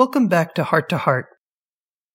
Welcome back to Heart to Heart.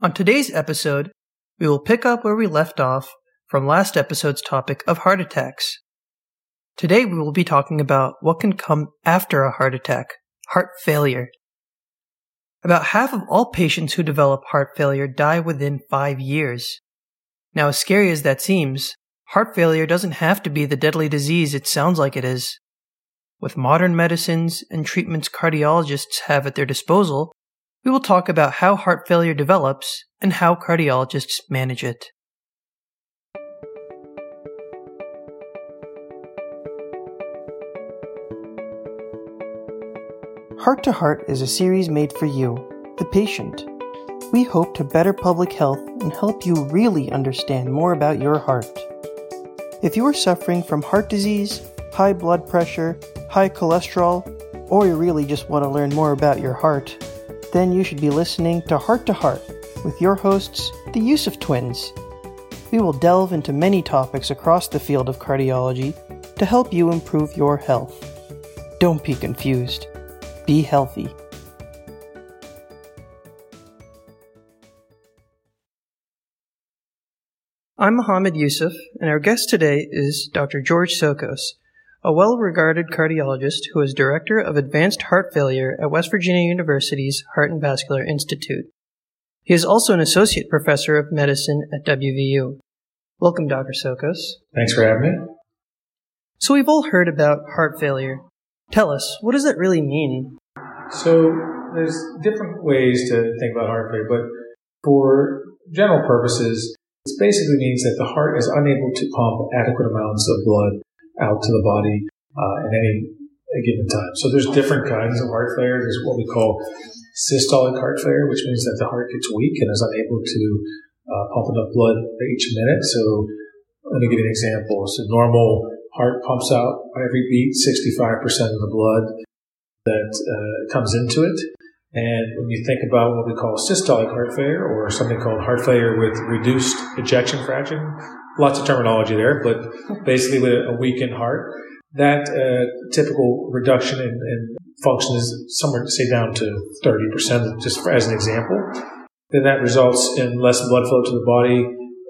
On today's episode, we will pick up where we left off from last episode's topic of heart attacks. Today we will be talking about what can come after a heart attack, heart failure. About half of all patients who develop heart failure die within five years. Now, as scary as that seems, heart failure doesn't have to be the deadly disease it sounds like it is. With modern medicines and treatments cardiologists have at their disposal, we will talk about how heart failure develops and how cardiologists manage it. Heart to Heart is a series made for you, the patient. We hope to better public health and help you really understand more about your heart. If you are suffering from heart disease, high blood pressure, high cholesterol, or you really just want to learn more about your heart, then you should be listening to Heart to Heart with your hosts, the Yusuf twins. We will delve into many topics across the field of cardiology to help you improve your health. Don't be confused. Be healthy. I'm Mohammed Yusuf, and our guest today is Dr. George Sokos, a well regarded cardiologist who is Director of Advanced Heart Failure at West Virginia University's Heart and Vascular Institute. He is also an Associate Professor of Medicine at WVU. Welcome, Dr. Sokos. Thanks for having me. So, we've all heard about heart failure. Tell us, what does that really mean? So, there's different ways to think about heart failure, but for general purposes, it basically means that the heart is unable to pump adequate amounts of blood out to the body uh, at any given time. So there's different kinds of heart failure. There's what we call systolic heart failure, which means that the heart gets weak and is unable to uh, pump enough blood each minute. So let me give you an example. So normal heart pumps out every beat 65% of the blood that uh, comes into it. And when you think about what we call systolic heart failure or something called heart failure with reduced ejection fraction, lots of terminology there, but basically with a weakened heart, that uh, typical reduction in, in, function is somewhere, say, down to 30%, just as an example. Then that results in less blood flow to the body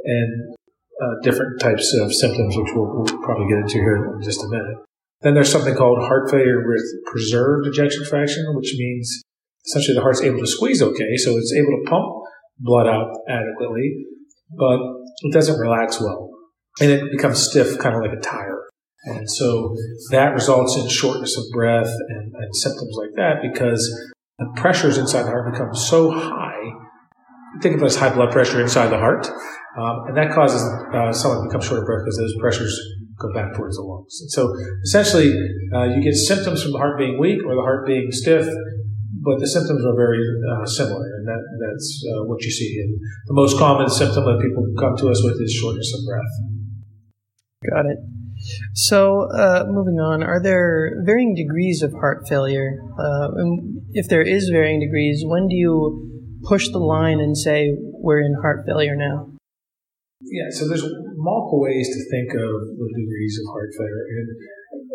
and uh, different types of symptoms, which we'll, we'll probably get into here in just a minute. Then there's something called heart failure with preserved ejection fraction, which means essentially the heart's able to squeeze okay, so it's able to pump blood out adequately, but it doesn't relax well. And it becomes stiff, kind of like a tire. And so that results in shortness of breath and, and symptoms like that because the pressures inside the heart become so high. Think of it as high blood pressure inside the heart. Um, and that causes uh, someone to become short of breath because those pressures go back towards the lungs. And so essentially, uh, you get symptoms from the heart being weak or the heart being stiff but the symptoms are very uh, similar, and that, that's uh, what you see. And the most common symptom that people come to us with is shortness of breath. Got it. So, uh, moving on, are there varying degrees of heart failure? Uh, and if there is varying degrees, when do you push the line and say we're in heart failure now? Yeah, so there's multiple ways to think of the degrees of heart failure, and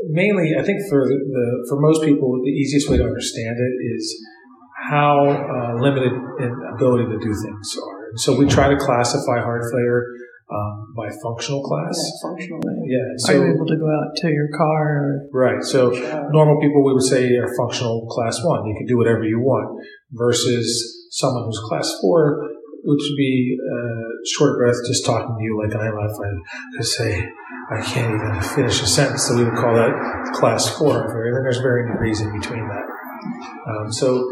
mainly, I think for the, the, for most people, the easiest way to understand it is how uh, limited in ability to do things are. So we try to classify heart failure um, by functional class. Yeah, functional. Yeah. So, are you able to go out to your car? Or, right. So normal people we would say are functional class one. You can do whatever you want. Versus someone who's class four, would be uh, short breath, just talking to you like I am. If I say I can't even finish a sentence, so we would call that class four. And then there's varying degrees in between that. Um, so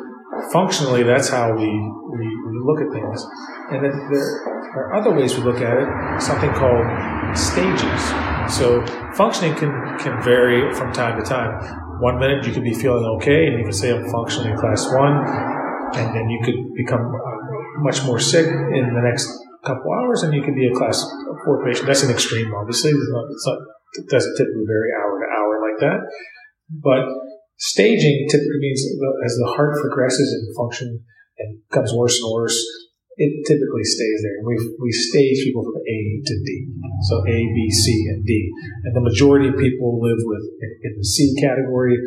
functionally, that's how we, we, we, look at things. And then there are other ways we look at it, something called stages. So functioning can, can vary from time to time. One minute you could be feeling okay, and you could say I'm functioning in class one, and then you could become uh, much more sick in the next couple hours, and you can be a class four patient. That's an extreme, obviously. It's not, it's not, it doesn't typically vary hour to hour like that. But staging typically means as the heart progresses in function and becomes worse and worse, it typically stays there. We we stage people from A to D, so A, B, C, and D, and the majority of people live with in, in the C category,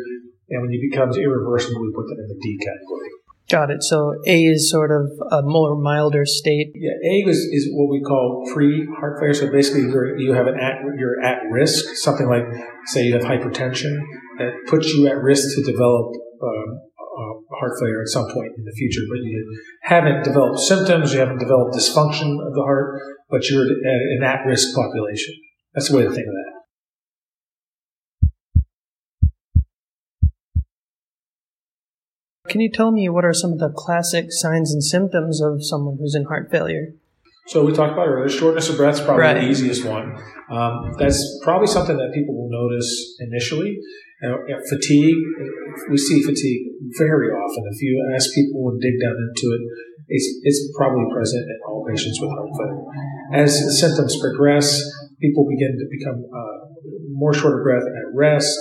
and when it becomes irreversible, we put them in the D category. Got it. So A is sort of a more milder state. Yeah, A is, is what we call pre-heart failure. So basically, you're, you have an at, you're at risk. Something like, say, you have hypertension that puts you at risk to develop um, uh, heart failure at some point in the future. But you haven't developed symptoms, you haven't developed dysfunction of the heart, but you're an at-risk population. That's the way to think of that. Can you tell me what are some of the classic signs and symptoms of someone who's in heart failure? So we talked about earlier, shortness of breath is probably right. the easiest one. Um, that's probably something that people will notice initially. Uh, fatigue, we see fatigue very often. If you ask people and dig down into it, it's, it's probably present in all patients with heart failure. As the symptoms progress, people begin to become uh, more short of breath at rest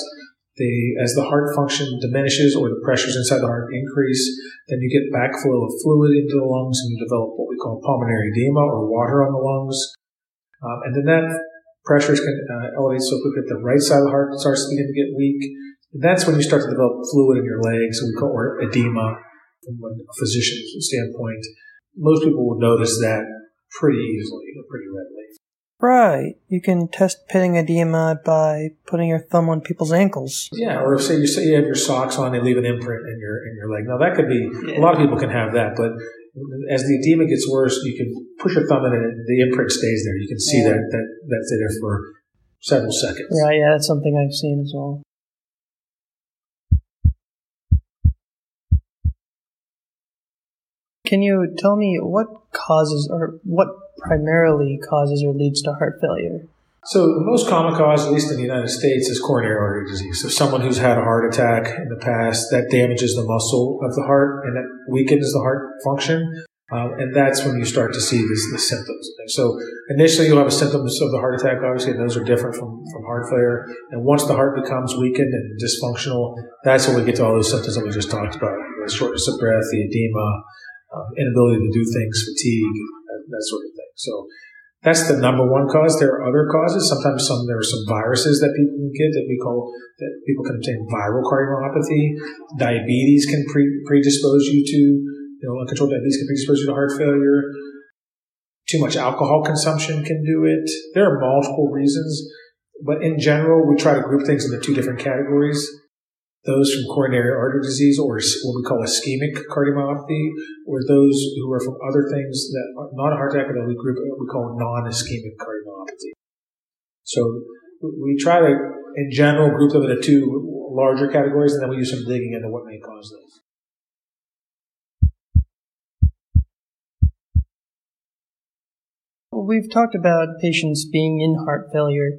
the, as the heart function diminishes or the pressures inside the heart increase, then you get backflow of fluid into the lungs and you develop what we call pulmonary edema or water on the lungs. Um, and then that pressures can uh, elevate so quickly that the right side of the heart starts to begin to get weak. And that's when you start to develop fluid in your legs, we call or edema from a physician's standpoint. Most people will notice that pretty easily or pretty readily. Right. You can test pitting edema by putting your thumb on people's ankles. Yeah, or say you say you have your socks on, they leave an imprint in your in your leg. Now that could be a lot of people can have that, but as the edema gets worse, you can push your thumb in and the imprint stays there. You can see yeah. that that that's there for several seconds. Right. Yeah, that's something I've seen as well. Can you tell me what causes or what primarily causes or leads to heart failure? So the most common cause, at least in the United States, is coronary artery disease. So someone who's had a heart attack in the past, that damages the muscle of the heart and that weakens the heart function. Um, and that's when you start to see this, the symptoms. So initially you'll have symptoms of the heart attack, obviously, and those are different from, from heart failure. And once the heart becomes weakened and dysfunctional, that's when we get to all those symptoms that we just talked about. The shortness of breath, the edema, um, inability to do things, fatigue, that, that, sort of thing. So that's the number one cause. There are other causes. Sometimes some there are some viruses that people can get that we call that people can obtain viral cardiomyopathy. Diabetes can pre- predispose you to you know uncontrolled diabetes can predispose you to heart failure. Too much alcohol consumption can do it. There are multiple reasons, but in general, we try to group things into two different categories those from coronary artery disease or what we call ischemic cardiomyopathy, or those who are from other things that are not a heart attack, that we group we call non-ischemic cardiomyopathy. So we try to, in general, group them into two larger categories, and then we do some digging into what may cause those. We've talked about patients being in heart failure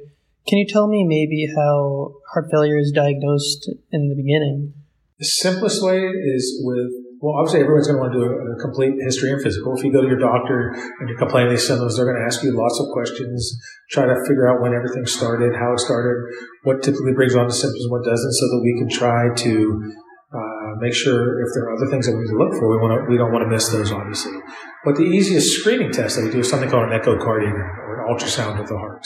can you tell me maybe how heart failure is diagnosed in the beginning? The simplest way is with, well, obviously everyone's going to want to do a, complete history and physical. If you go to your doctor and you're complaining of these symptoms, they're going to ask you lots of questions, try to figure out when everything started, how it started, what typically brings on the symptoms, what doesn't, so that we can try to uh, make sure if there are other things that we need to look for, we want to, we don't want to miss those, obviously. But the easiest screening test that we do is something called an echocardiogram or an ultrasound of the heart.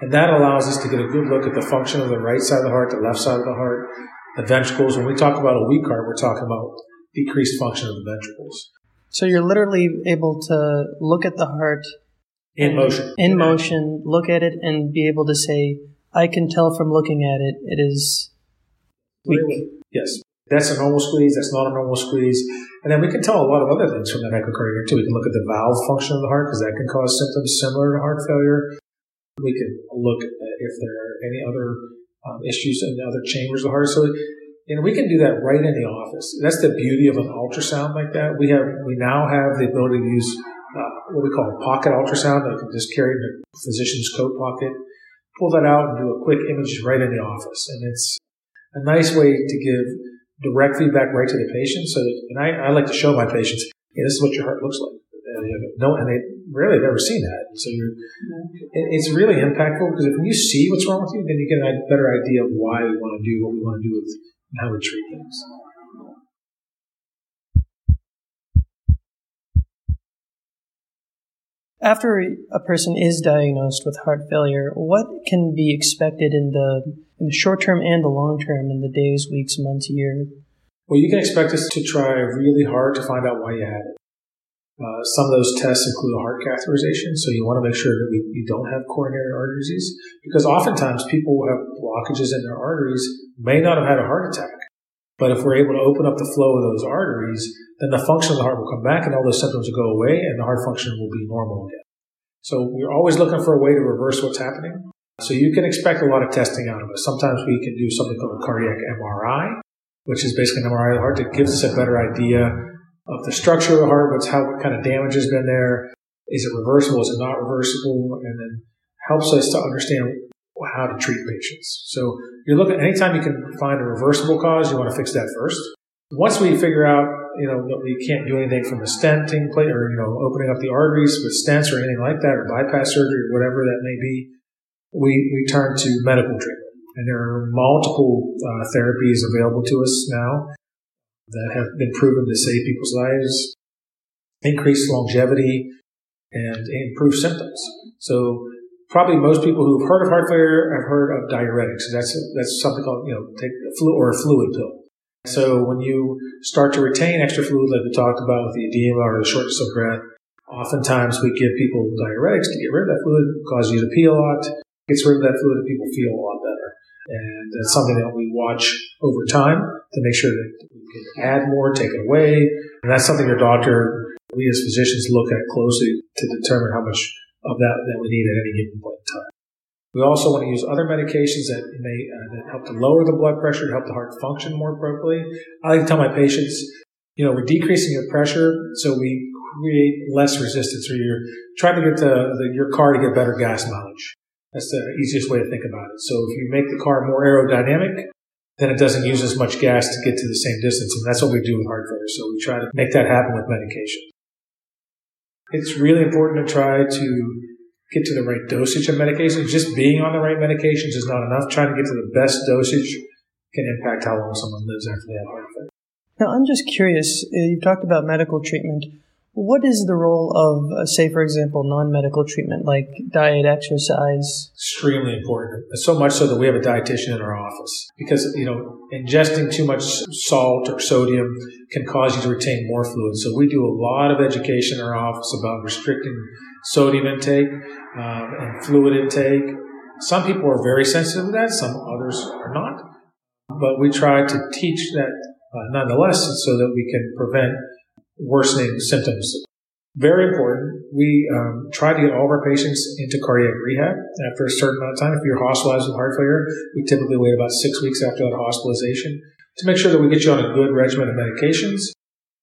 And that allows us to get a good look at the function of the right side of the heart, the left side of the heart, the ventricles. When we talk about a weak heart, we're talking about decreased function of the ventricles. So you're literally able to look at the heart in motion. In motion, look at it and be able to say, I can tell from looking at it, it is weak. Yes. That's a normal squeeze. That's not a normal squeeze. And then we can tell a lot of other things from that echocardiogram too. We can look at the valve function of the heart because that can cause symptoms similar to heart failure. We could look at if there are any other um, issues in the other chambers of the heart. So, know, we can do that right in the office. That's the beauty of an ultrasound like that. We have, we now have the ability to use uh, what we call a pocket ultrasound that can just carry in the physician's coat pocket, pull that out and do a quick image right in the office. And it's a nice way to give direct feedback right to the patient. So that, and I, I like to show my patients, hey, this is what your heart looks like. And, no, and they rarely have ever seen that. So you're, mm-hmm. it's really impactful because if you see what's wrong with you, then you get a better idea of why we want to do what we want to do with and how we treat things. After a person is diagnosed with heart failure, what can be expected in the in the short term and the long term in the days, weeks, months, year? Well, you can expect us to try really hard to find out why you had it. Uh, some of those tests include a heart catheterization, so you want to make sure that we, you don't have coronary artery disease, because oftentimes people who have blockages in their arteries may not have had a heart attack. But if we're able to open up the flow of those arteries, then the function of the heart will come back and all those symptoms will go away and the heart function will be normal again. So we're always looking for a way to reverse what's happening. So you can expect a lot of testing out of us. Sometimes we can do something called a cardiac MRI, which is basically an MRI of the heart that gives us a better idea of the structure of the heart, what's how what kind of damage has been there, is it reversible, is it not reversible, and then helps us to understand how to treat patients. So you're looking anytime you can find a reversible cause, you want to fix that first. Once we figure out, you know, that we can't do anything from a stenting plate or, you know, opening up the arteries with stents or anything like that, or bypass surgery or whatever that may be, we, we turn to medical treatment. And there are multiple uh, therapies available to us now that have been proven to save people's lives, increase longevity, and improve symptoms. So probably most people who've heard of heart failure have heard of diuretics. That's that's something called you know take a fluid or a fluid pill. So when you start to retain extra fluid, like we talked about with the edema or the shortness of breath, oftentimes we give people diuretics to get rid of that fluid, cause you to pee a lot, gets rid of that fluid, and people feel a lot better. And that's something that we watch over time to make sure that add more, take it away. And that's something your doctor, we as physicians look at closely to determine how much of that that we need at any given point in time. We also want to use other medications that may uh, that help to lower the blood pressure, help the heart function more appropriately. I like to tell my patients, you know, we're decreasing your pressure, so we create less resistance, or you're trying to get the, the, your car to get better gas mileage. That's the easiest way to think about it. So if you make the car more aerodynamic, then it doesn't use as much gas to get to the same distance. And that's what we do with heart failure. So we try to make that happen with medication. It's really important to try to get to the right dosage of medications. Just being on the right medications is not enough. Trying to get to the best dosage can impact how long someone lives after they have heart failure. Now, I'm just curious. Uh, you've talked about medical treatment. What is the role of, uh, say, for example, non-medical treatment like diet, exercise? Extremely important. So much so that we have a dietitian in our office because you know ingesting too much salt or sodium can cause you to retain more fluid. So we do a lot of education in our office about restricting sodium intake um, and fluid intake. Some people are very sensitive to that. Some others are not. But we try to teach that uh, nonetheless so that we can prevent worsening symptoms. Very important. We um, try to get all of our patients into cardiac rehab after a certain amount of time. If you're hospitalized with heart failure, we typically wait about six weeks after that hospitalization to make sure that we get you on a good regimen of medications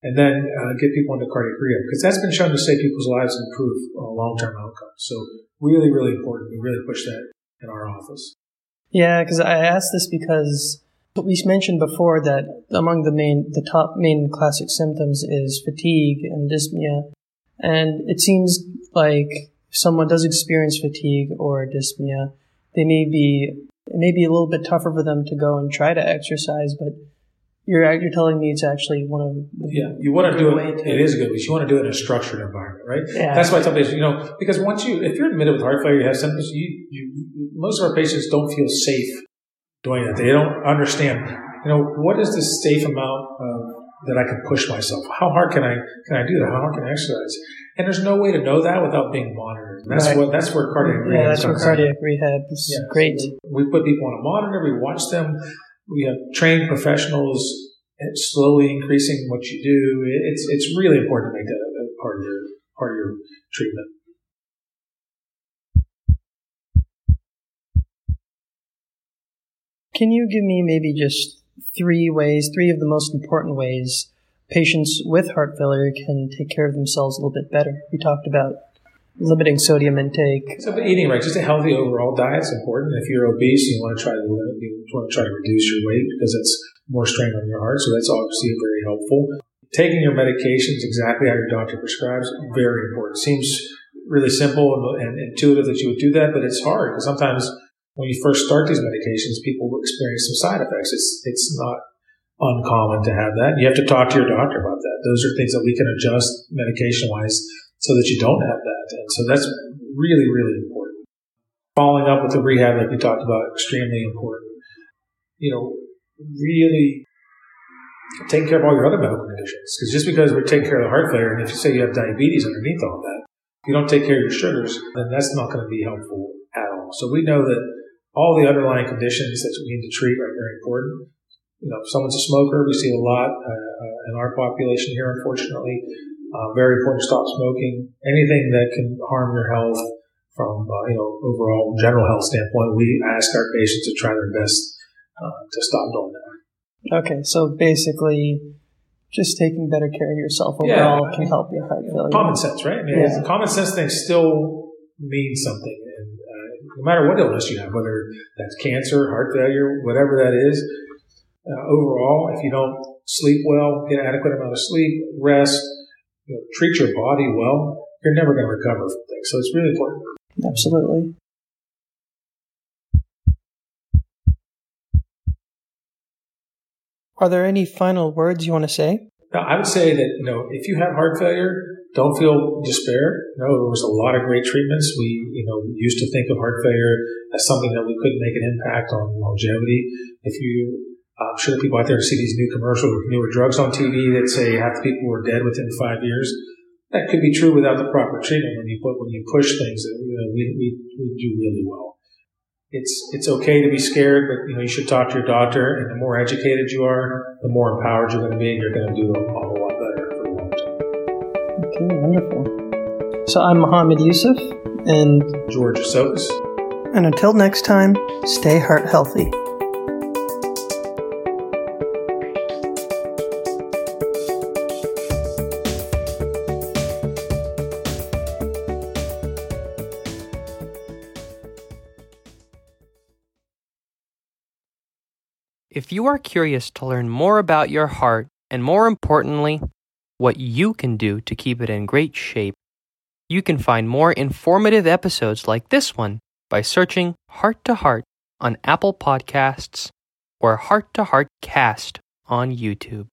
and then uh, get people into cardiac rehab because that's been shown to save people's lives and improve uh, long-term outcomes. So really, really important. We really push that in our office. Yeah, because I asked this because we mentioned before that among the main, the top main classic symptoms is fatigue and dyspnea. And it seems like if someone does experience fatigue or dyspnea, they may be, it may be a little bit tougher for them to go and try to exercise, but you're you're telling me it's actually one of the yeah you want to do it. It is good, but you want to do it in a structured environment, right? Yeah. That's why I tell patients, you know, because once you if you're admitted with heart failure, you have symptoms. You, you most of our patients don't feel safe doing it. They don't understand, you know, what is the safe amount of, that I can push myself? How hard can I can I do that? How hard can I exercise? And there's no way to know that without being monitored. And that's right. what that's where cardiac rehab. Yeah, that's where cardiac rehab is yeah, great. So we put people on a monitor. We watch them. We have trained professionals slowly increasing what you do. It's it's really important to make that a part of your part of your treatment. Can you give me maybe just three ways, three of the most important ways patients with heart failure can take care of themselves a little bit better? We talked about limiting sodium intake. So, eating right, just a healthy overall diet is important. If you're obese, you want to try to limit, you want to try to reduce your weight because it's more strain on your heart. So that's obviously very helpful. Taking your medications exactly how your doctor prescribes, very important. Seems really simple and, and intuitive that you would do that, but it's hard because sometimes when you first start these medications, people will experience some side effects. It's it's not uncommon to have that. You have to talk to your doctor about that. Those are things that we can adjust medication wise so that you don't have that. And so that's really, really important. Following up with the rehab like we talked about, extremely important. You know, really taking care of all your other medical conditions. Because just because we're taking care of the heart failure, and if you say you have diabetes underneath all that, if you don't take care of your sugars, then that's not going to be helpful at all. So we know that all the underlying conditions that we need to treat are very important. You know, if someone's a smoker, we see a lot uh, in our population here, unfortunately. Uh, very important to stop smoking. Anything that can harm your health from, uh, you know, overall general health standpoint, we ask our patients to try their best uh, to stop doing that. Okay, so basically, just taking better care of yourself overall yeah, can help your heart failure. Common sense, right? I mean, yeah. common sense things still mean something, no matter what illness you have, whether that's cancer, heart failure, whatever that is, uh, overall, if you don't sleep well, get adequate amount of sleep, rest, you know, treat your body well, you're never going to recover from things. So it's really important. Absolutely. Are there any final words you want to say? I would say that, you know, if you have heart failure, don't feel despair. Know, there was a lot of great treatments. We, you know, used to think of heart failure as something that we couldn't make an impact on longevity. If you, I'm sure people out there see these new commercials with newer drugs on TV that say half the people were dead within five years. That could be true without the proper treatment. When you put, when you push things, you know, we, we, we do really well it's it's okay to be scared, but you know you should talk to your doctor. And the more educated you are, the more empowered you're going to be, and you're going to do a, a whole lot better for the long. Okay, wonderful. So I'm Mohammed Yusuf and George Sokos. And until next time, stay heart healthy. If you are curious to learn more about your heart and more importantly, what you can do to keep it in great shape, you can find more informative episodes like this one by searching Heart to Heart on Apple Podcasts or Heart to Heart Cast on YouTube.